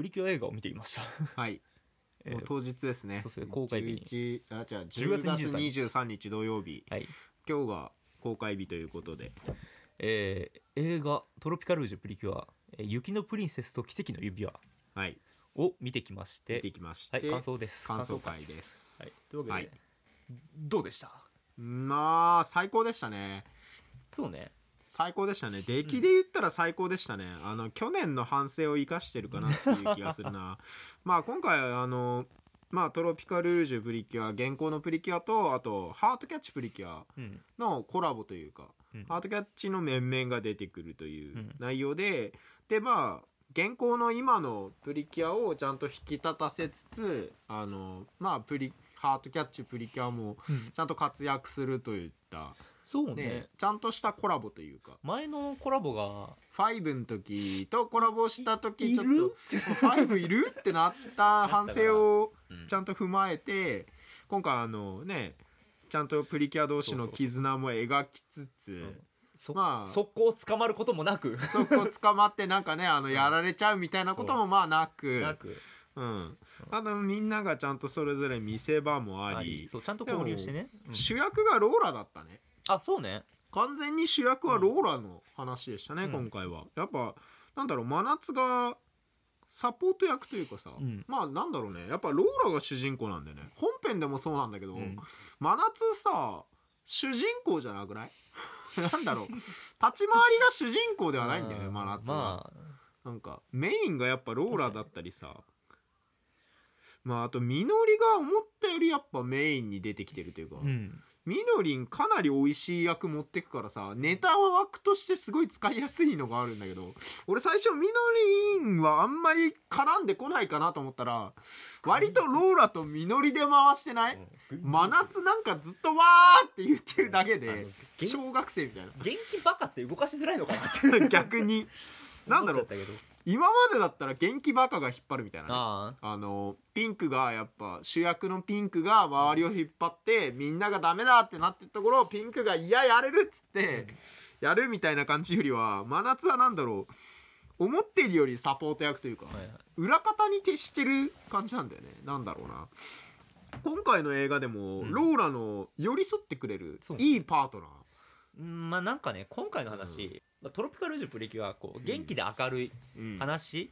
プリキュア映画を見ていました。はい。えう当日ですね。そうですね公開日に。11あじゃあ10 10月月23 23日土曜日。はい。今日が公開日ということで。えー映画「トロピカルージュプリキュア、えー雪のプリンセスと奇跡の指輪。はい」を見てきまし見ててきまして、はい感想です。感想会です。はい、というわけで、はい。どうでした？まあ最高でしたね。そうね最高でしたね。出来で言ったら最高でしたね、あの去年の反省を生かしてるかなっていう気がするな。まあ今回あのまあトロピカルージュプリキュア現行のプリキュアとあとハートキャッチプリキュアうん。のコラボというか、うん。ハートキャッチの面々が出てくるといううん。内容で、でまあ現行の今のプリキュアをちゃんと引き立たせつつあのまあプリハートキャッチプリキュアもちゃんと活躍するといった、そうね。ね、ちゃんとしたコラボというか。前のコラボが。5の時とコラボした時ちょっと5いる？ってなった反省をうん。ちゃんと踏まえて今回あのねちゃんとプリキュア同士の絆も描きつつまあ速攻捕まることもなく。そこ捕まってなんかねあのやられちゃうみたいなこともまあなく。なく。うん、あのみんながちゃんとそれぞれ見せ場もあり。そうちゃんと交流してね、うん。主役がローラだったねあそうね。完全に主役はローラの話でしたね、うん。今回は。やっぱなんだろう真夏がサポート役というかさ、うん。まあなんだろうね。やっぱローラが主人公なんでね。本編でもそうなんだけど、うん。真夏さ主人公じゃなくない？なんだろう。立ち回りが主人公ではないんだよねうん。真夏は、まあ。なんかメインがやっぱローラだったりさ。まああとみのりが思ったよりやっぱメインに出てきてるというか、うんみのりんかなり美味しい役持ってくからさネタ枠としてすごい使いやすいのがあるんだけど俺最初みのりんはあんまり絡んでこないかなと思ったら割とローラとみのりで回してない？真夏なんかずっとわーって言ってるだけで元小学生みたい元気バカって動かしづらいのかなってな 逆に。なんだろう今までだったら元気バカが引っ張るみたいなね。ああ。のピンクがやっぱ主役のピンクが周りを引っ張ってみんながダメだってなってるところをピンクが「いややれる」っつってやるみたいな感じよりは真夏は何だろう。思っているよりサポート役というかあ、はいはい。裏方に徹してる感じなんだよね。なんだろうな。今回の映画でもうん。ローラの寄り添ってくれるいいパートナー。うんまあなんかね今回の話、まあトロピカルジュプリキュアはこう元気で明るいうん話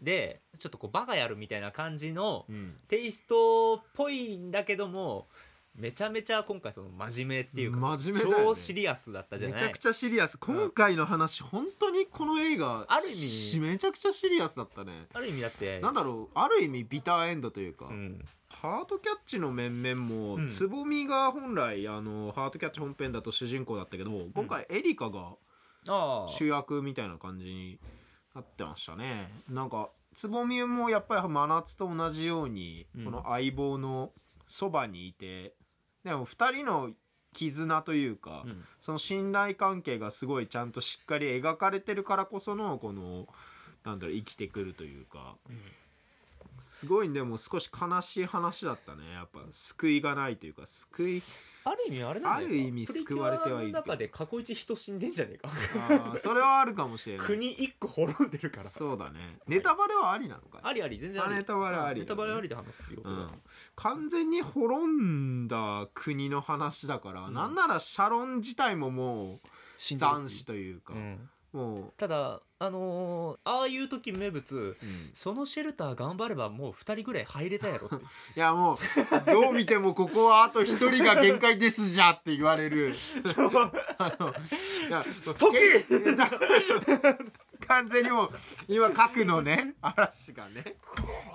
でちょっとこうバカやるみたいな感じのうん。テイストっぽいんだけどもめちゃめちゃ今回その真面目っていうか真面目ね。超シリアスだったじゃない？めちゃくちゃシリアス。今回の話本当にこの映画ある意味しめちゃくちゃシリアスだったね。ある意味だってなんだろうある意味ビターエンドというか、うん。ハートキャッチの面々も、うん。つぼみが本来あのハートキャッチ本編だと主人公だったけど今回エリカが主役みたいな感じになってましたね。なんかつぼみもやっぱり真夏と同じように、うん。この相棒のそばにいてでも2人の絆というか、うん。その信頼関係がすごいちゃんとしっかり描かれてるからこそのこのなんだろう生きてくるというかすごいでも少し悲しい話だったね。やっぱ救いがないというか救いある意味あれなんだよある意味救われてはいる。中で過去一人死んでんじゃねえか。あーそれはあるかもしれない。国一個滅んでるから。そうだね。ネタバレはありなのかありあり全然あり。あネタバレありネタバレありで話すよ、うん、完全に滅んだ国の話だから、うん。なんならシャロン自体ももう死んでる斬死というか、うん。もただあのーああいう時名物う、うん。そのシェルター頑張ればもう2人ぐらい入れたやろって。いやもうどう見てもここはあと一人が限界ですじゃって言われる。あのいやけだ 完全にもう今核のね嵐がね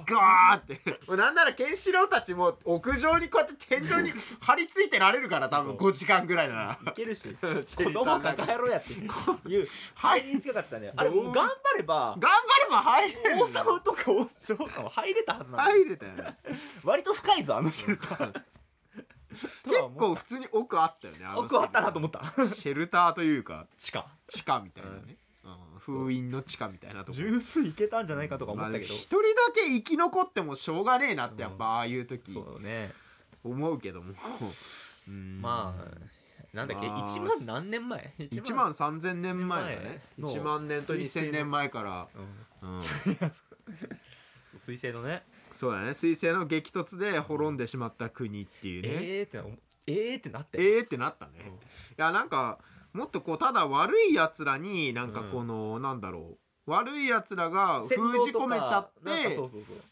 ガーって。もうなんならケンシロウたちも屋上にこうやって天井に張り付いてられるから多分そう5時間ぐらいなら。いけるし。子 子供抱えろやっていう。入りに近かったねあれ頑張れば頑張れば入れる王様とか王将様入れたはずなの入れたよね。割と深いぞあのシェルター。結構普通に奥あったよねの奥あったなと思った。シェルターというか。地下。地下みたいなね、うん封印の地下みたいなとこ十分いけたんじゃないかとか思ったけど。まあ一人だけ生き残ってもしょうがねえなってやっぱああいう時そうね。思うけども。うん。まあなんだっけまあ1万何年前？1万3000年前だね。の1万年と2000年前から、うんうん、彗星の。ね。そうだね。彗星の激突で滅んでしまった国っていうね。えーってなえーってなってえーってなったね、うん。いやなんかもっとこうただ悪いやつらになんかこの、なんだろう。悪いやつらが封じ込めちゃって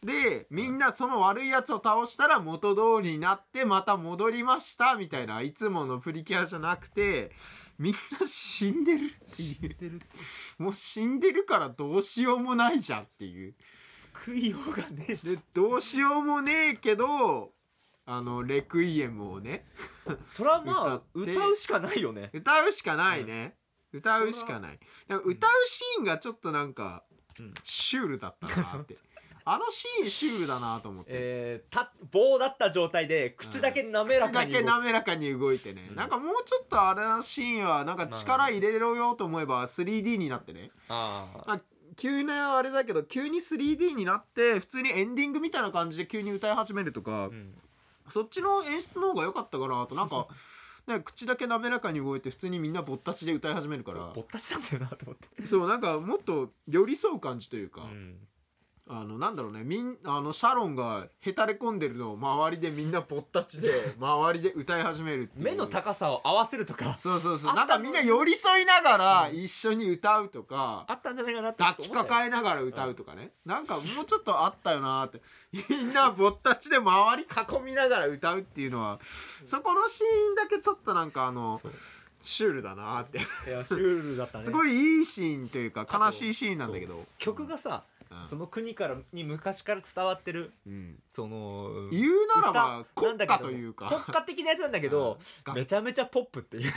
でみんなその悪いやつを倒したら元通りになってまた戻りましたみたいないつものプリキュアじゃなくてみんな死んでるっていう。知ってる。もう死んでるからどうしようもないじゃんっていう。救いようがねでどうしようもねえけどあのレクイエムをね それはまあ歌うしかないよね。歌うしかないね、歌うしかない。でも歌うシーンがちょっとなんかうん。シュールだったなって。あのシーンシュールだなと思って、えー、た棒だった状態で口だけ滑ら口かに動く。だけ滑らかに動いてね、うん。なんかもうちょっとあれのシーンはなんか力入れろよと思えば 3D になってね。あああ急なあれだけど急に 3D になって普通にエンディングみたいな感じで急に歌い始めるとか、うんそっちの演出の方が良かったかなと。なんか ね口だけ滑らかに動いて普通にみんなぼったちで歌い始めるから。ぼったちなんだよなと思って、そうなんかもっと寄り添う感じというか、うんあのなんだろうね。みんあのシャロンがへたれ込んでるのを周りでみんなぼったちで周りで歌い始める目の高さを合わせるとか。そうそうそう。なんかみんな寄り添いながら一緒に歌うとか、あったんじゃないかなって抱きかかえながら歌うとかね、なんかもうちょっとあったよなって。みんなぼったちで周り囲みながら歌うっていうのはそこのシーンだけちょっとなんかあのシュールだなって。いやシュールだったね。すごいいいシーンというか悲しいシーンなんだけど。曲がさ、うんその国からに昔から伝わってるうん。その言うならば歌国家というか。国家的なやつなんだけど、うん。めちゃめちゃポップっていう。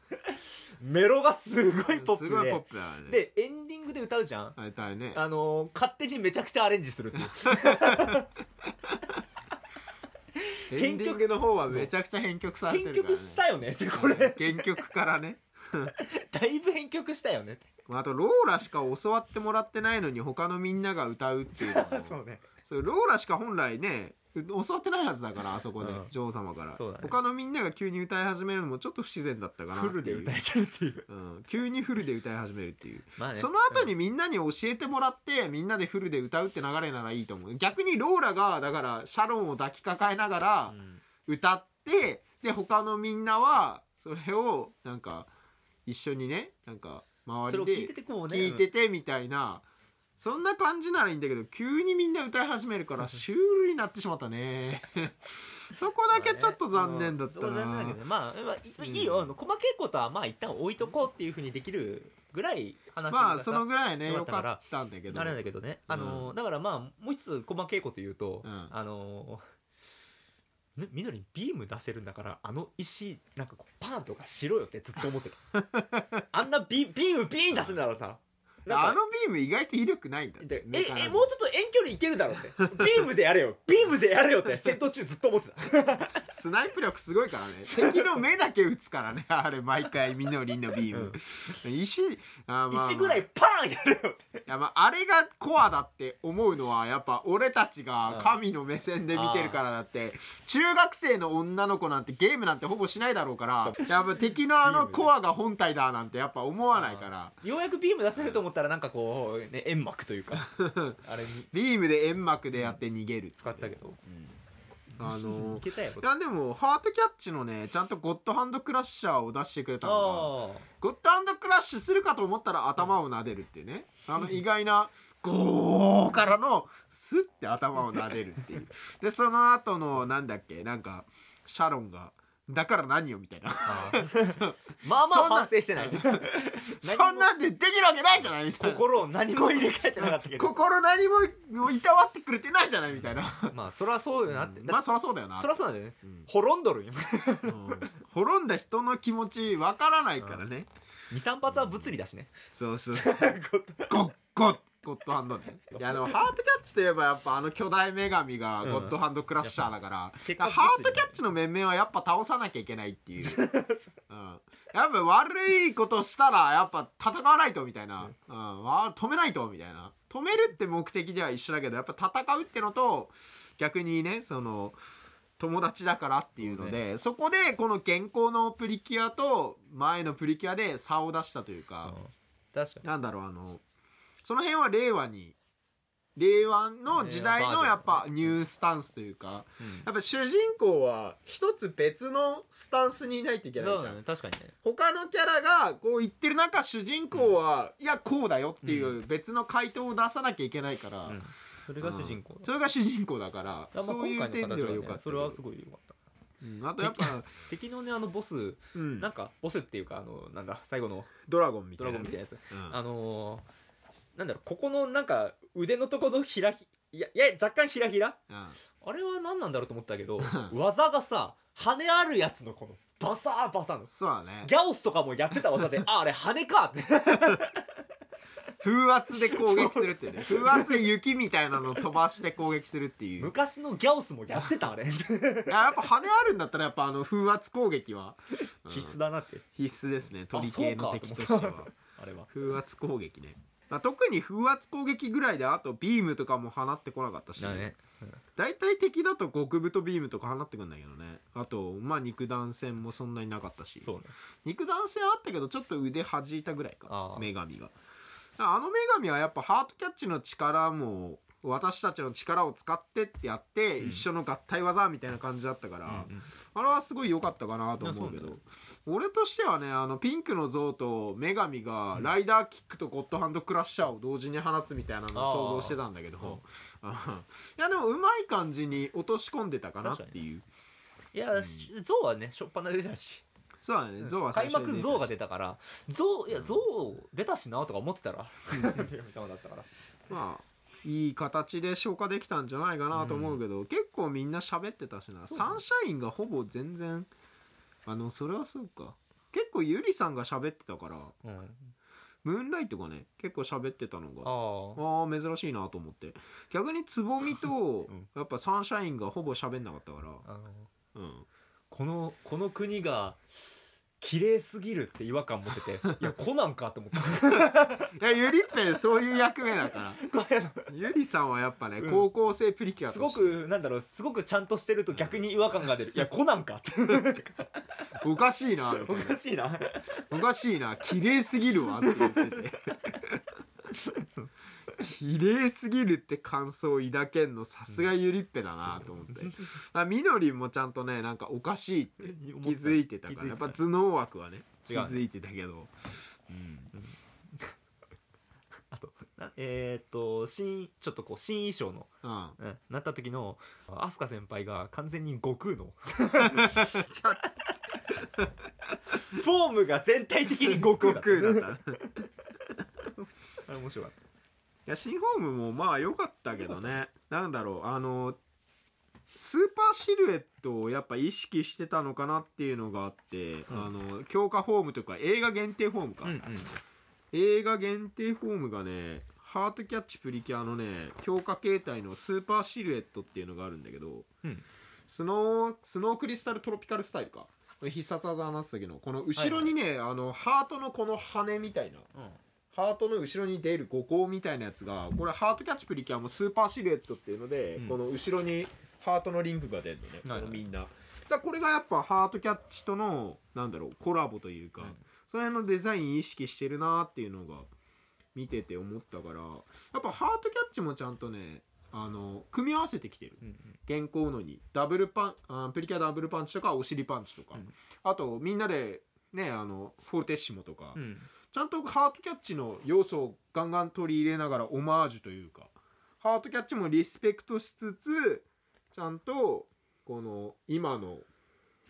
メロがすごいポップで。ね。でエンディングで歌うじゃん。ね。あのー勝手にめちゃくちゃアレンジするっていう。エンディングの方はめちゃくちゃ編曲されてるね、曲したよねってこれ。原曲からね だいぶ編曲したよね。まああとローラしか教わってもらってないのに他のみんなが歌うっていうのも。そうね。そうローラしか本来ね教わってないはずだからあそこで、うん。女王様から、そうだね。他のみんなが急に歌い始めるのもちょっと不自然だったかなっていう。フルで歌えてるっていう、うん、急にフルで歌い始めるっていう、まあね。その後にみんなに教えてもらってみんなでフルで歌うって流れならいいと思う。逆にローラがだからシャロンを抱きかかえながらうん。歌ってで他のみんなはそれをなんか一緒にねなんか周りでを聞いててこうね聞いててみたいな。そんな感じならいいんだけど急にみんな歌い始めるからシュールになってしまったね。そこだけちょっと残念だったまあねそう残念だなけどね。まあまあいうんいいよ。あの細けいことはまあ一旦置いとこうっていうふうにできるぐらい話まあそのぐらいねよよかったかからったんだけどあれなんだけどね。あのーだからまあもう一つ細けいこと言うと、うん。あのみのりんビーム出せるんだからあの石なんかこうパンとかしろよってずっと思ってた。あんなビビームビーン出せんだろさ。なんかあのビーム意外と威力ないんだええもうちょっと遠距離いけるだろって。ビームでやれよ。ビームでやれよって戦闘中ずっと思ってた。スナイプ力すごいからね。敵の目だけ撃つからねあれ毎回みのりんのビーム、石あまあまあ。石ぐらいパーンやれよいやまああれがコアだって思うのはやっぱ俺たちが神の目線で見てるからだって中学生の女の子なんてゲームなんてほぼしないだろうからやっぱ敵のあのコアが本体だなんてやっぱ思わないから。ようやくビーム出せると思ったらなんかこう、ね、煙幕というか あれに。ビームで煙幕でやって逃げる使ってたけど、あのいやでもハートキャッチのねちゃんとゴッドハンドクラッシャーを出してくれたのがあゴッドハンドクラッシュするかと思ったら頭を撫でるっていうね。あの意外なゴーからのスッて頭を撫でるっていう。でその後のなんだっけなんかシャロンがだから何よみたいな。あまあまあ反省してない。そんなんでできるわけないじゃないみたいな。心を何も入れ替えてなかったけど。心何もいたわってくれてないじゃないみたいな。まあそりゃそうよなって、まあそりゃそうだよな。そりゃそうだよね。うん。滅んどるんよ。うん。滅んだ人の気持ちわからないからね。23発は物理だしね。そうそうそう。ゴッゴッゴッドハンドね。いやあのハートキャッチといえばやっぱあの巨大女神がゴッドハンドクラッシャーだから,、結果ハートキャッチの面々はやっぱ倒さなきゃいけないっていう、うん、やっぱ悪いことしたらやっぱ戦わないとみたいな、うん。わ止めないとみたいな。止めるって目的では一緒だけどやっぱ戦うってのと逆にねその友達だからっていうのでそこでこの現行のプリキュアと前のプリキュアで差を出したというか、確かに。なんだろうあのその辺は令和に令和の時代のねやっぱニュースタンスというかうん。やっぱ主人公は一つ別のスタンスにいないといけないじゃん。確かにね。他のキャラがこう言ってる中主人公は、いやこうだよっていう別の回答を出さなきゃいけないから、うん。それが主人公それが主人公だからそういう点では良かったそれはすごい良かった。うん。あとやっぱ、敵のねあのボスうん。なんかボスっていうかあのなんだ最後のドラゴンみたドいなやつ。うん。あのーなんだろうここのなんか腕のとこのひらひいやいや若干ひらひら？うん。あれは何なんだろうと思ったけどうん。技がさ羽あるやつのこのバサーバサーの。そうだね。ギャオスとかもやってた技で ああれ羽かって。風圧で攻撃するっていうね。風圧で雪みたいなのを飛ばして攻撃するっていう。昔のギャオスもやってた あれいややっぱ羽あるんだったらやっぱあの風圧攻撃は、うん。必須だなって。必須ですね。鳥系の敵としてと思っは。あれは。風圧攻撃ね、まあ、特に風圧攻撃ぐらいであとビームとかも放ってこなかったし、だね。大体敵だと極太ビームとか放ってくんだけどね。あとまあ肉弾戦もそんなになかったし。そうね。肉弾戦あったけどちょっと腕弾いたぐらいか。女神が。あの女神はやっぱハートキャッチの力も私たちの力を使ってってやって、うん。一緒の合体技みたいな感じだったから、うんうん。あれはすごい良かったかなと思うけど。俺としてはねあのピンクの像と女神がライダーキックとゴッドハンドクラッシャーを同時に放つみたいなのを想像してたんだけど。あ いやでもうまい感じに落とし込んでたかなっていう。いやし象はねしょっぱな出たし。そうだね像は開幕象が出出たから。象いや象出たしなとか思ってたら。女 神様だったから。まあいい形で消化できたんじゃないかなと思うけど、結構みんな喋ってたしな、サンシャインがほぼ全然あのそれはそうか。結構ゆりさんが喋ってたからうん。ムーンライトがね結構喋ってたのがああー珍しいなと思って。逆につぼみとん。やっぱサンシャインがほぼ喋んなかったから。うん。このこの国が綺麗すぎるって違和感持ってていやコナンかって思った。いやゆりっぺそういう役目だから。ゆりさんはやっぱね、うん。高校生プリキュアとすごくなんだろうすごくちゃんとしてると逆に違和感が出る。いや コナンかって。おかしいな。おかしいな。おかしいな綺麗すぎるわって言ってて 綺麗すぎるって感想を抱けんのさすがゆりっぺだなと思って、あみのりんもちゃんとねなんかおかしいって気づいてたから。やっぱ頭脳枠はね気づいてたけど、うん。あとなえーっと新ちょっとこう新衣装の、うん。うんなった時の飛鳥先輩が完全に悟空の。フォームが全体的に悟空悟だった あれ面白かっや新ホームもまあ良かったけどね。なんだろうあのスーパーシルエットをやっぱ意識してたのかなっていうのがあって、うん。あの強化フォームとか映画限定フォームか、たうんうん。映画限定フォームがねハートキャッチプリキュアのね強化形態のスーパーシルエットっていうのがあるんだけどうん。スノースノークリスタルトロピカルスタイルか。必殺技になってたけどこの後ろにね、あのハートのこの羽みたいなハートの後ろに出る五光みたいなやつがこれハートキャッチプリキュアもスーパーシルエットっていうので、うん。この後ろにハートのリンクが出るのね、はいはい。このみんな。だからこれがやっぱハートキャッチとのなんだろうコラボというか、うん。その辺のデザイン意識してるなっていうのが見てて思ったからやっぱハートキャッチもちゃんとねあの組み合わせてきてる。現行のに。ダブルパンあプリキュアダブルパンチとかお尻パンチとか、うん。あとみんなでねあのフォルテッシモとか、うんちゃんとハートキャッチの要素をガンガン取り入れながらオマージュというかハートキャッチもリスペクトしつつちゃんとこの今の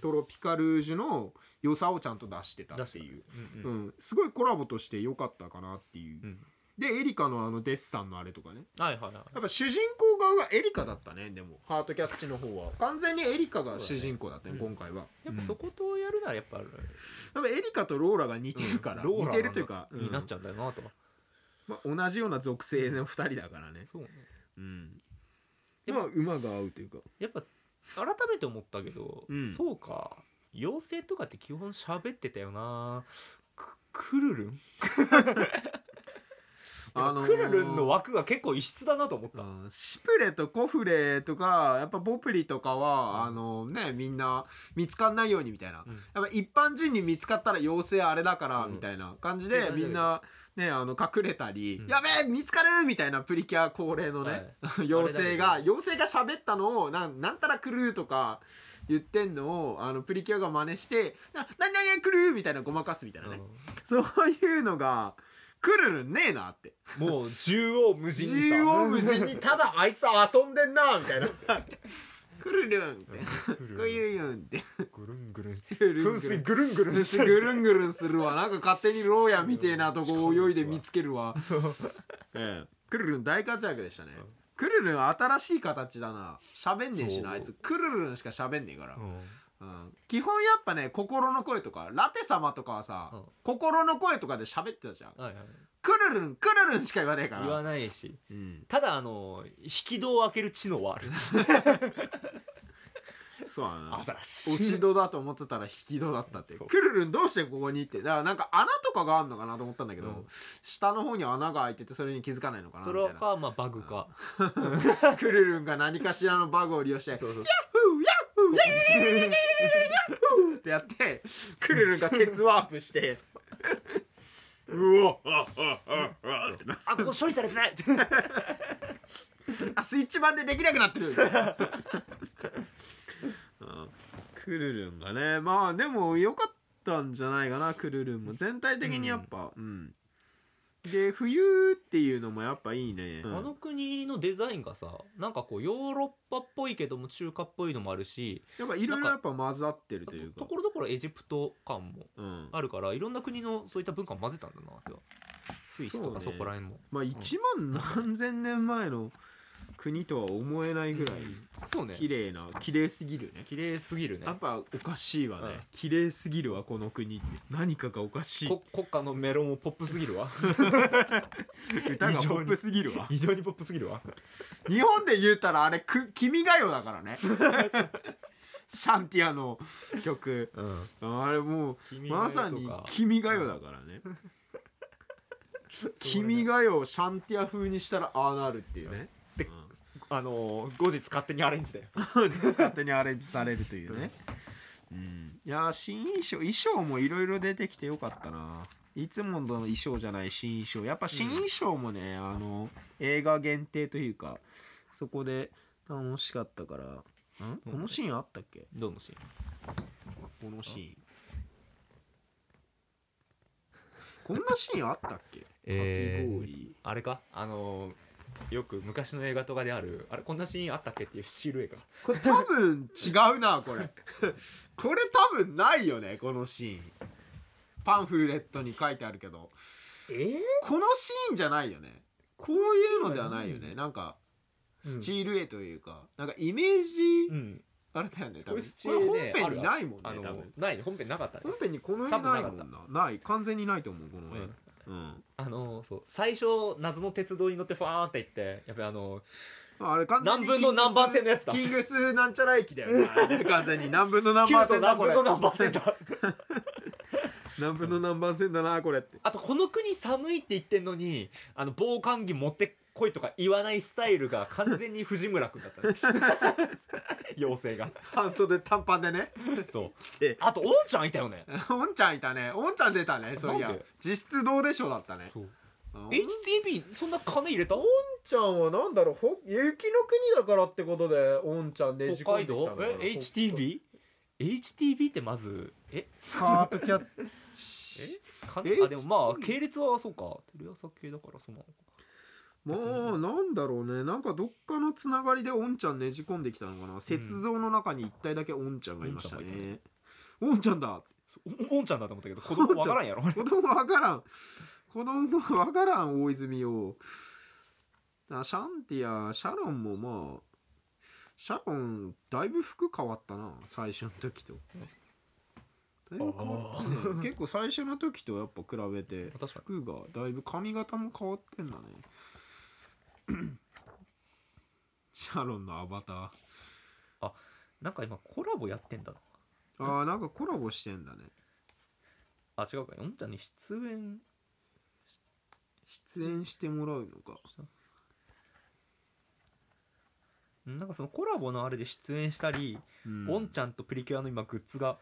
トロピカルージュの良さをちゃんと出してたっていう、うんうん。うん、すごいコラボとして良かったかなっていう、うんでエリカのあのデッサンのあれとかね。はいはいはい。やっぱ主人公側がエリカだったねでも。ハートキャッチの方は。完全にエリカが主人公だったねそうだね今回は。やっぱそことやるならやっぱ、やっぱエリカとローラが似てるから、似ローラてるというか、ゃになっちゃうんだよなと。か、まあ、同じような属性の2人だからね。そうね。うん。まあ馬が合うというか。やっぱ改めて思ったけど、うん。そうか。妖精とかって基本喋ってたよな。くクルルン？あのークルルンの枠が結構異質だなと思った、うんシプレとコフレとかやっぱボプリとかは、あのねみんな見つかんないようにみたいな、うん。やっぱ一般人に見つかったら妖精あれだからうん。みたいな感じうんでみんなねあの隠れたり、うん。やべえ見つかるみたいなプリキュア恒例のね、妖精が妖精が喋ったのをなんなんたら来るとか言ってんのをあのプリキュアが真似して「な何々来る!」みたいなごまかすみたいなね、そういうのが来るるんねえなって。もう縦横無尽にさ。縦横無尽にただあいつ遊んでんなみたいな。来るるんって。ぐこういううんって。ぐるんぐるん。噴水ぐるんぐるんしてぐるんぐるんするわ。なんか勝手に牢屋みてえなとこ泳いで見つけるわ。ええ。クルルン大活躍でしたね。うん。クルルン新しい形だな。喋んねえしなあいつ。クルルンしか喋んねえから、うんうん。基本やっぱね心の声とかラテ様とかはさ、うん。心の声とかで喋ってたじゃん。はいはい。クルルンクルルンしか言わねえから。言わないし。うん、ただあの引き戸を開ける知能はある。そうだな。アザラシ押し戸だと思ってたら引き戸だったって。そう。クルルンどうしてここにって。だからなんか穴とかがあるのかなと思ったんだけど、うん。下の方に穴が開いててそれに気づかないのかなそみたいな。れかまあバグか。クルルンが何かしらのバグを利用してそうそうフーヤッフーヤッフーヤッフーって。やってクルルンがケツワープしてうおああああってなあここ処理されてないあスイッチ版でできなくなってるんクルルンがねまあでも良かったんじゃないかなクルルンも全体的にやっぱうん、で冬っていうのもやっぱいいね、あの国のデザインがさなんかこうヨーロッパっぽいけども中華っぽいのもあるしなんかいろいろやっぱ混ざってるというか。ところどころエジプト感もうん。あるからいろんな国のそういった文化を混ぜたんだなっては。スイスとかそこら辺も。まあ1万何千年前の国とは思えないぐらいそうね。綺麗な綺麗すぎるね。綺麗すぎるね。やっぱおかしいわね、うん。綺麗すぎるわこの国って。何かがおかしい。こ国家のメロンもポップすぎるわ。歌がポップすぎるわ。非 常にポップすぎるわ。日本で言うたらあれく「君が代」だからね。シャンティアの曲。うん。あれもうまさに「君が代」だからね「君が代」をシャンティア風にしたらああなるっていうね。であのー後日勝手にアレンジだよ。勝手にアレンジされるというね、うん、いやー新衣装衣装もいろいろ出てきてよかったな。いつもの衣装じゃない新衣装。やっぱ新衣装もね、あの映画限定というかそこで楽しかったから。ん？このシーンあったっけ？どのシーン？このシーン。こんなシーンあったっけ？えーあれか？あのーよく昔の映画とかであるあれこんなシーンあったっけっていうスチール映画。これ多分違うなこれ。これ多分ないよねこのシーン。パンフレットに書いてあるけど。え？このシーンじゃないよね。こういうのではないよね。なんかうん。スチール絵というか、なんかイメージうん。あれだよね多分。これ本編にないもんねあのない本編なかったね。本編にこの絵ないもんな。ない。完全にないと思うこの絵。うんうん、あのーそう最初謎の鉄道に乗ってファーンって行ってやっぱりあのーあれ完全に何分の何番線のやつだ。キングスなんちゃら駅だよ。ねあれ完全に何分の何番線だ これ何分の何番線だ。何分の何番線だなこれって。あとこの国寒いって言ってんのにあの防寒着持ってこいとか言わないスタイルが完全に藤村君だったね。妖精が。半袖短パンでね。そう。来て。あとおんちゃんいたよね。おんちゃんいたね。おんちゃん出たねそういや。実質どうでしょうだったね。そう。うん。HTB そんな金入れた？おんちゃんはなんだろうほ雪の国だからってことでおんちゃんねじ込んできたのかな道？え HTB?HTB ってまずえ？スカートキャッチ。え？あでもまあ系列はそうか。テレ朝系だからそうなのかまあなんだろうね。なんかどっかのつながりでおんちゃんねじ込んできたのかな。雪像の中に一体だけおんちゃんがいましたね。おんちゃんだ。おおんちゃんだと思ったけど子供わからんやろ。子供わからん。子供わからん大泉洋。あシャンティアシャロンもまあシャロンだいぶ服変わったな最初の時と。だいぶ変わったね。結構最初の時とやっぱ比べて服がだいぶ髪型も変わってんだね シャロンのアバター。になんか今コラボやってんだな。あーなんかコラボしてんだね。あ違うか。おんちゃんに出演。出演してもらうのか。なんかそのコラボのあれで出演したり、うん。おんちゃんとプリキュアの今グッズが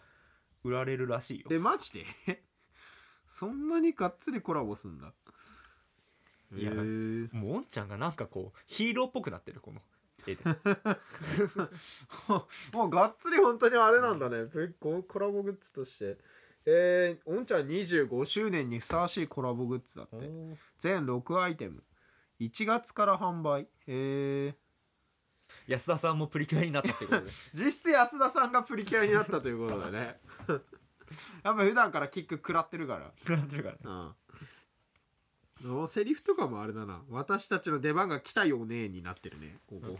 売られるらしいよ。えマジで？そんなにがっつりコラボすんだいやもうおんちゃんがなんかこうヒーローっぽくなってるこの。絵で。もうがっつり本当にあれなんだね、ぶこコラボグッズとして。えー、おんちゃん25周年にふさわしいコラボグッズだって。全6アイテム。1月から販売。へえ安田さんもプリキュアになったってことで。実質安田さんがプリキュアになったということだね。やっぱ普段からキック食らってるから。食らってるからね。うんおセリフとかもあれだな。私たちの出番が来たよねになってるね。ここ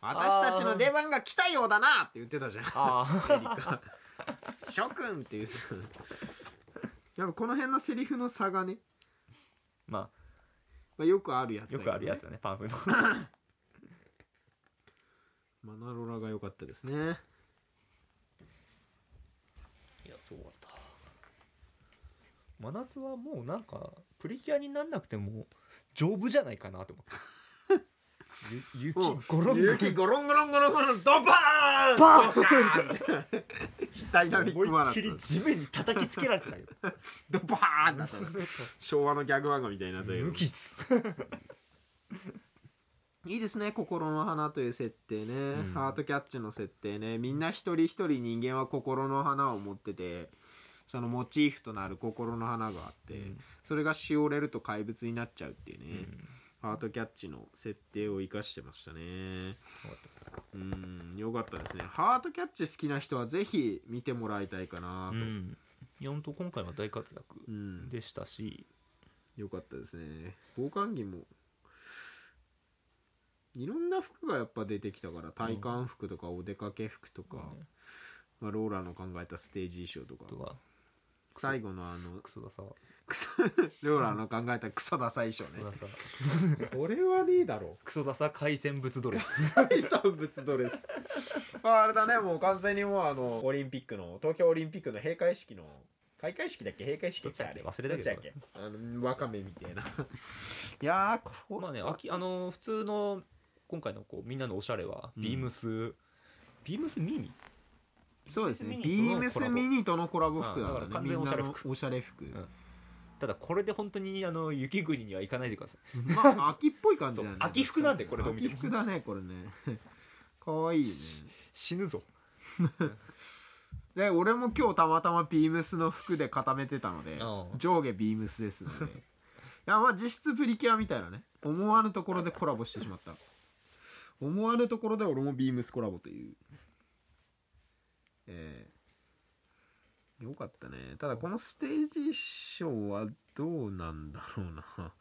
私たちの出番が来たようだなって言ってたじゃん。あエリカ。諸君って言ってたやっぱこの辺のセリフの差がね、ままあ、よくあるやつあよくあるやつだねパンフの。マナロラが良かったですね。いやそうだった真夏はもうなんかプリキュアになんなくても丈夫じゃないかなと思って。ゆ雪うんゴロンゴロン。雪ゴロンゴロンゴロンゴロンドバーンバーン。ダイナミックマナ思いっきり地面に叩きつけられてたけどドバーンだっ昭和のギャグ漫画みたいになったけど無傷。いいですね心の花という設定ね、うん。ハートキャッチの設定ね。みんな一人一人人間は心の花を持っててそのモチーフとなる心の花があって、うん。それがしおれると怪物になっちゃうっていうね、ハートキャッチの設定を生かしてましたね。うんよかったですね。ハートキャッチ好きな人はぜひ見てもらいたいかなと、うん。今回は大活躍うん。でしたし、よかったですね。防寒着もいろんな服がやっぱ出てきたから体感服とかお出かけ服とか、ねまあ、ローラの考えたステージ衣装とか最後のあのクソダサクソ ローラの考えたクソダサい衣装ね。クソダサ。これはねえだろ。クソダサ海鮮物ドレス。海産物ドレス。ああれだねもう完全にもうあのオリンピックの東京オリンピックの閉会式の開会式だっけ？閉会式どっちだっけ？あれ忘れたけど。どっちだっけ？あのわかめみたいな。いやーこまあねあきあの普通の今回のこうみんなのおしゃれはうん。ビームス、ビームスミニ？そうですね。ビビーームスミミニとのコラボ服だから完全みんなのおしゃれ服。おしゃれ服、ん。ただこれで本当にあの雪国には行かないでくださいまあ秋っぽい感じだね。秋服なんでこれどう見ても。秋服だねこれね。かわいいね。死ぬぞ。で俺も今日たまたまビームスの服で固めてたのでうん。上下ビームスですので。いやまあ実質プリキュアみたいなね。思わぬところでコラボしてしまった。思わぬところで俺もビームスコラボというえー、よかったね。ただこのステージ衣装はどうなんだろうな。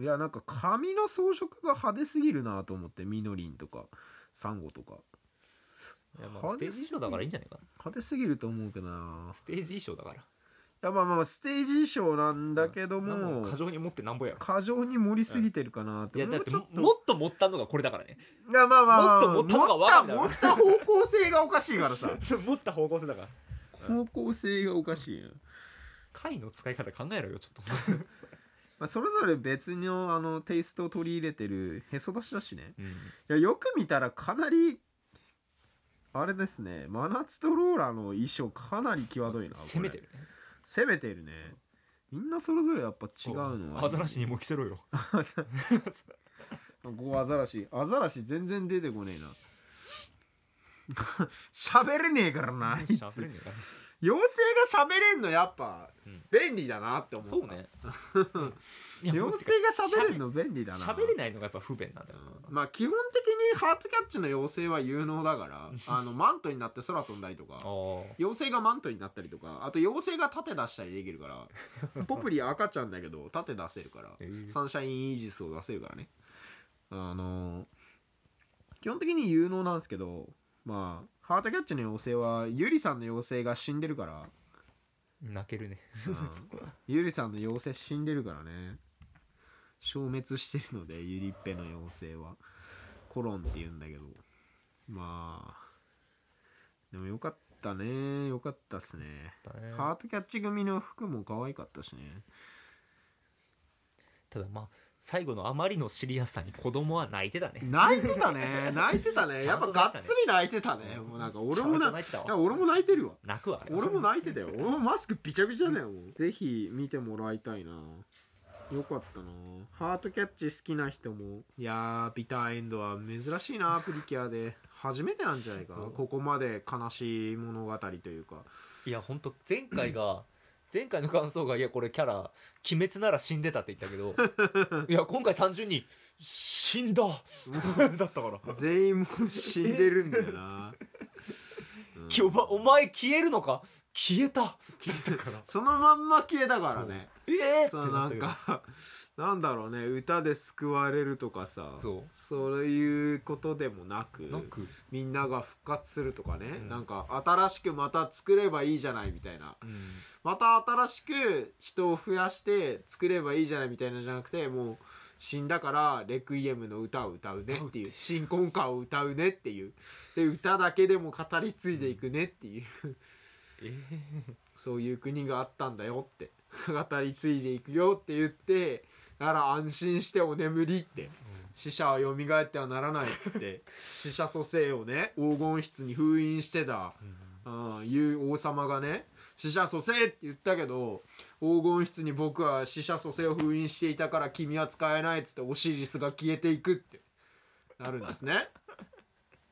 いやなんか髪の装飾が派手すぎるなと思ってみのりんとかサンゴとか。いやまあステージ衣装だからいいんじゃないかな。派手すぎると思うけどな。ステージ衣装だから。いやまあまあステージ衣装なんだけども。か過剰に持ってなんぼやろ。過剰に盛りすぎてるかなっていやだってももっと。もっと持ったのがこれだからね。いやまあまあまあもっと持ったのが持った方向性がおかしいからさ。持った方向性だから。方向性がおかしいよ、貝の使い方考えろよちょっと。まあ、それぞれ別のあのテイストを取り入れてるへそ出しだしね。うん。いやよく見たらかなりあれですね。真夏とローラの衣装かなり際どいな攻めてるね攻めてるね。みんなそれぞれやっぱ違うのはアザラシにも着せろよ。アザラシ。アザラシ全然出てこねえな。喋れねえからなあいつ。喋れねえか妖精が喋れんのやっぱうん。便利だなって思った。そうね。妖精が喋れんの便利だな。喋れないのがやっぱ不便なんだよ。まあ基本的にハートキャッチの妖精は有能だからあのマントになって空飛んだりとか妖精がマントになったりとかあと妖精が盾出したりできるから ポプリ赤ちゃんだけど盾出せるからえー。サンシャインイージスを出せるからね。あの基本的に有能なんですけどまあハートキャッチの妖精はユリさんの妖精が死んでるから。泣けるね。うん。ユリさんの妖精死んでるからね。消滅してるのでユリッペの妖精は。コロンって言うんだけど。まあ。でもよかったね。よかったっすね。ハートキャッチ組の服も可愛かったしね。ただまあ最後のあまりのシリアスさに子供は泣いてたね。泣いてたね。泣いてたね。ちやっぱがっつり泣いてたね。もうなんか俺も泣いてた俺も泣いてるわ。泣くわ。俺も泣いてたよ。俺もマスクびちゃびちゃだよ。ぜひ見てもらいたいな。よかったな。ハートキャッチ好きな人も。いやービターエンドは珍しいなプリキュアで。初めてなんじゃないか、う。んここまで悲しい物語というか。いや本当前回が前回の感想が「いやこれキャラ鬼滅なら死んでた」って言ったけど いや今回単純に「死んだ」だったから。全員もう死んでるんだよな、うん。きおばお前消えるのか？消えた。だったから。そのまんま消えたからね。ええー、ってそうなんなったけどかなんだろうね。歌で救われるとかさそそういうことでもなくうなんかみんなが復活するとかね、うん。なんか新しくまた作ればいいじゃないみたいな。うんまた新しく人を増やして作ればいいじゃないみたいなのじゃなくてもう死んだからレクイエムの歌を歌うねっていう鎮魂歌を歌うねっていう。で歌だけでも語り継いでいくねっていう。えそういう国があったんだよって。語り継いでいくよって言ってだから安心してお眠りって。死者は蘇ってはならないっつって。死者蘇生をね黄金室に封印してたうん。うん、いう王様がね死者蘇生って言ったけど黄金室に僕は死者蘇生を封印していたから君は使えないっつってオシリスが消えていくって。なるんですね、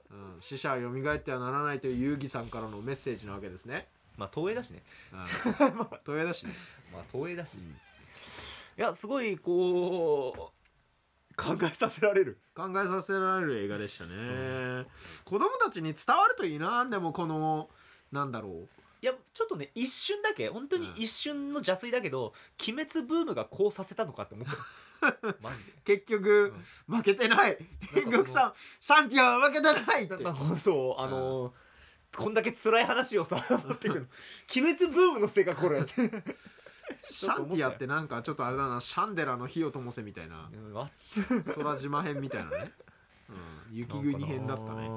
うん、死者は蘇ってはならないという遊戯さんからのメッセージなわけですね、まあ東映だしね。うん、東映だしね、まあ東映だし、いやすごいこう考えさせられる。考えさせられる映画でしたね、子供たちに伝わるといいなでもこのなんだろういやちょっとね一瞬だけ本当に一瞬の邪推だけど、鬼滅ブームがこうさせたのかって思った マジで。結局、負けてない。煉獄さんサンティアは負けてないって。そうあのーこんだけ辛い話をさ 持ってくる。の鬼滅ブームのせいかこれ。っ てシャンティアってなんかちょっとあれだなシャンデラの火を灯せみたいな。空島編みたいなね、うん、雪国編だったね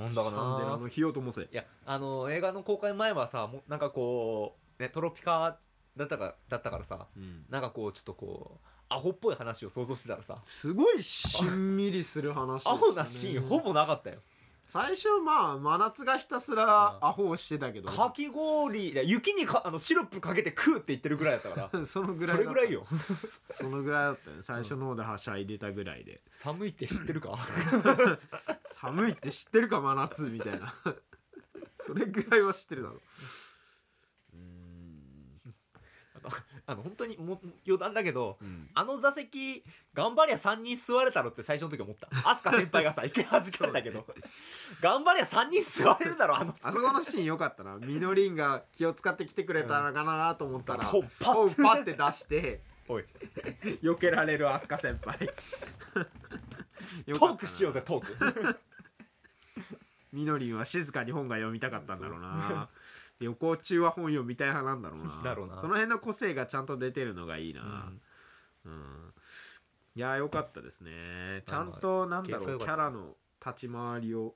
なんだかシャンデラなの火を灯せ。いやあの映画の公開前はさもうなんかこうねトロピカだったかだったからさうん。なんかこうちょっとこうアホっぽい話を想像してたらさ。すごいしんみりする話ね。アホなシーンほぼなかったよ最初まあ真夏がひたすらアホをしてたけど。かき氷いや雪にかあのシロップかけて食うって言ってるぐらいだったから。そのぐらいそれぐらいよ。そのぐらいだったね。最初の方ではしゃいでたぐらいで。寒いって知ってるか？寒いって知ってるか真夏みたいな。それぐらいは知ってるだろ。うあの本当にもう余談だけどうん。あの座席頑張りゃ3人座れたろって最初の時思った。飛鳥先輩がさ 一回弾かれたけど。頑張りゃ3人座れるだろあの あそこのシーン良かったな。みのりんが気を使ってきてくれたのかなと思ったら、本パッ本パって出しておい。避けられる飛鳥先輩。よ トかったなークしようぜトーク。みのりんは静かに本が読みたかったんだろうな旅行中は本読みたい派なんだろうな。だろうな。その辺の個性がちゃんと出てるのがいいな。うん、いや良かったですね。ちゃんとなんだろうキャラの立ち回りを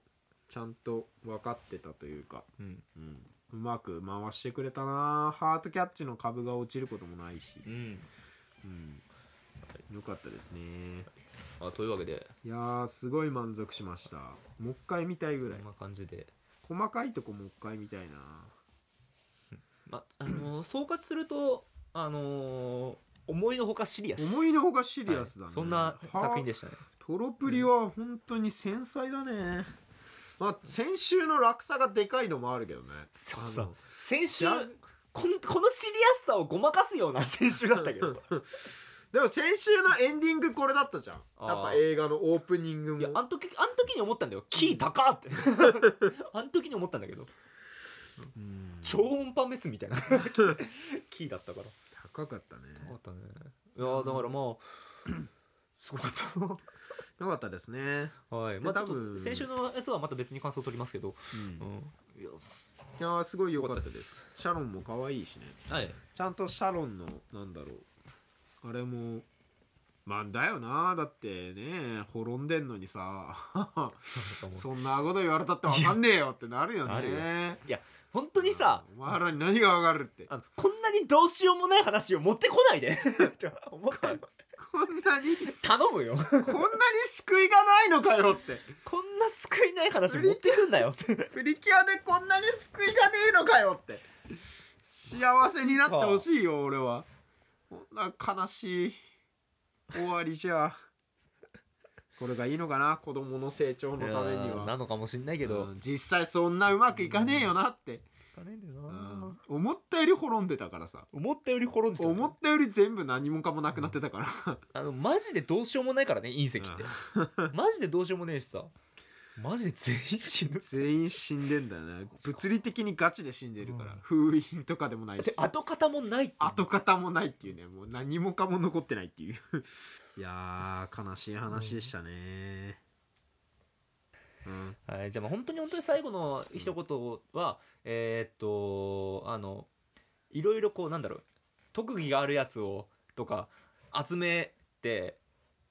ちゃんと分かってたというか。うん。うん、うまく回してくれたな。ハートキャッチの株が落ちることもないし、うん。うん、よかったですね。あというわけで。いやーすごい満足しました。もう一回見たいぐらい。こんな感じで。細かいとこもう一回見たいなまあのー総括するとあのー思いのほかシリアス。思いのほかシリアスだね、はい。そんな作品でしたね。トロプリは本当に繊細だね、まあ先週の落差がでかいのもあるけどね。そうそう。先週こんこのシリアスさをごまかすような先週だったけど。でも先週のエンディングこれだったじゃん。あー。やっぱ映画のオープニングも。いやあん時あん時に思ったんだよ。キー高って。あん時に思ったんだけど。うん超音波メスみたいな。キーだったから。高かったね。高かったね。いやーだからまあすごかった。な よかったですね、はい。まあ多分先週のやつはまた別に感想を取りますけど、うん。うん、いやすごい良かったです。シャロンも可愛いしね。はい。ちゃんとシャロンのなんだろう。あれもまあだよな。だってね滅んでんのにさ。そんなこと言われたって分かんねえよってなるよなるね本当にさお前らに何が分かるって。あのこんなにどうしようもない話を持ってこないで。っ て思ったよ。こんなに頼むよ。こんなに救いがないのかよって。こんな救いない話持ってくんなよって。プリキュアでこんなに救いがねえのかよって。幸せになってほしいよ俺は。こんな悲しい終わりじゃこれがいいのかな？子供の成長のためにいやーなはのかもしんないけど、うん実際そんなうまくいかねえよなって、かねえんだような。ん。思ったより滅んでたからさ。思ったより滅んでた。思ったより全部何もかもなくなってたから。あのマジでどうしようもないからね隕石って、マジでどうしようもねえしさマジで全員死ぬ？全員死んでんだよね物理的にガチで死んでるから、うん。封印とかでもないし。で跡形もないって跡形もないっていうね。もう何もかも残ってないっていう。いやー悲しい話でしたね。うん。はい、じゃあまあ本当に本当に最後の一言は、えーっとあのいろいろこうなんだろう。特技があるやつをとか集めて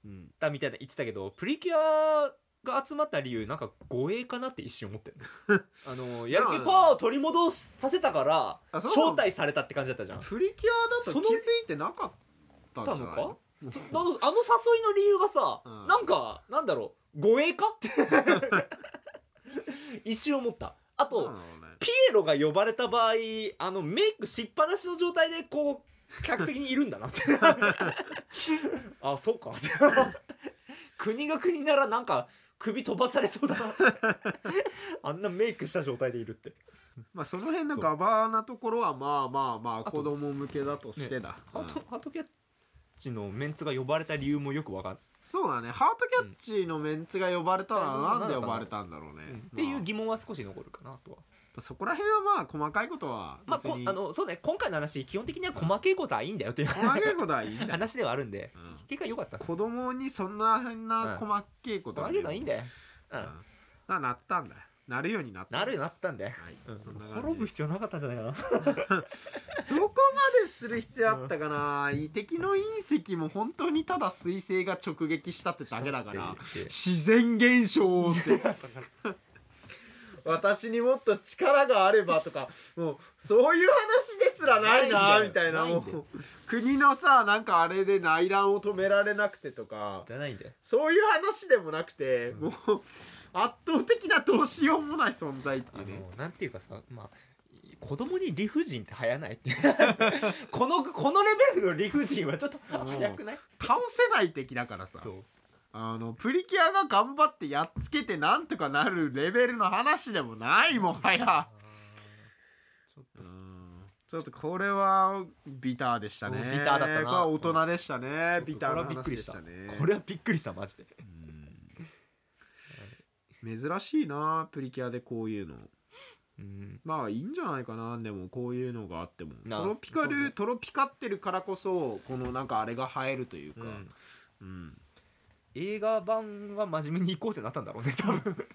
うん。たみたいな言ってたけどプリキュアが集まった理由なんか護衛かなって一瞬思ってる あのやる気パワーを取り戻させたから招待されたって感じだったじゃん。プリキュアだとその気づいてなかったんじゃなのか？そあのあの誘いの理由がさ、うん。なんかなんだろう？護衛か？って。一瞬思った。あと、ね。ピエロが呼ばれた場合あのメイクしっぱなしの状態でこう客席にいるんだなって。あそうかって国が国ならなんか首飛ばされそうだ。な あんなメイクした状態でいるって。まあその辺のガバなところはまあまあまあ子供向けだとしてだ、ハうん。ートハートキャッチのメンツが呼ばれた理由もよくわかる、そうだね。ハートキャッチのメンツが呼ばれたらうんなんで呼ばれたんだろうね、っていうま疑問は少し残るかなとは。あそこら辺はまあ細かいことはまあこあのそうね今回の話基本的には細けいことはいいんだよっていう。細かいことはいいんだよ、話ではあるんでうん。結果良かった。子供にそんな変な細かいこと細けいことはいいんだよ、うん。うん。あなったんだよ。なるようになったなるようになったんだよ、はい、うん。そんな感じ滅ぶ必要なかったんじゃないかな。そこまでする必要あったかな、敵の隕石も本当にただ彗星が直撃したってだけだから。自然現象って 私にもっと力があればとかもうそういう話ですらないなみたいな。国のさなんかあれで内乱を止められなくてとか。じゃないんだよ。そういう話でもなくて、うん。もう圧倒的などうしようもない存在ってあいうね。のなんていうかさまあ子供に理不尽って流行ないって。このこのレベルの理不尽はちょっと早くない？倒せない敵だからさ。そうあのプリキュアが頑張ってやっつけてなんとかなるレベルの話でもないもはや。ちょっと。ちょっとこれはビターでしたね。ビターだったな。これは大人でしたね。ビターなこれはびっく話りしでした。たねこれはびっくりしたマジで。うん珍しいなプリキュアでこういうの。うん。まあいいんじゃないかな。でもこういうのがあっても。トロピカル、ねトロピカってるからこそこのなんかあれが映えるというか、うん。うん映画版は真面目に行こうってなったんだろうね多分。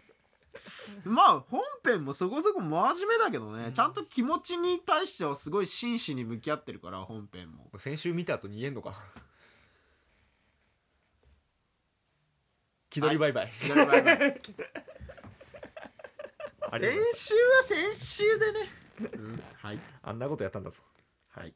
まあ本編もそこそこ真面目だけどね、うん。ちゃんと気持ちに対してはすごい真摯に向き合ってるから本編も。先週見た後に言えんのか。気取りバイバイ、左バイバイ。ありがとうございます。先週は先週でね、うん、はい。あんなことやったんだぞ。はい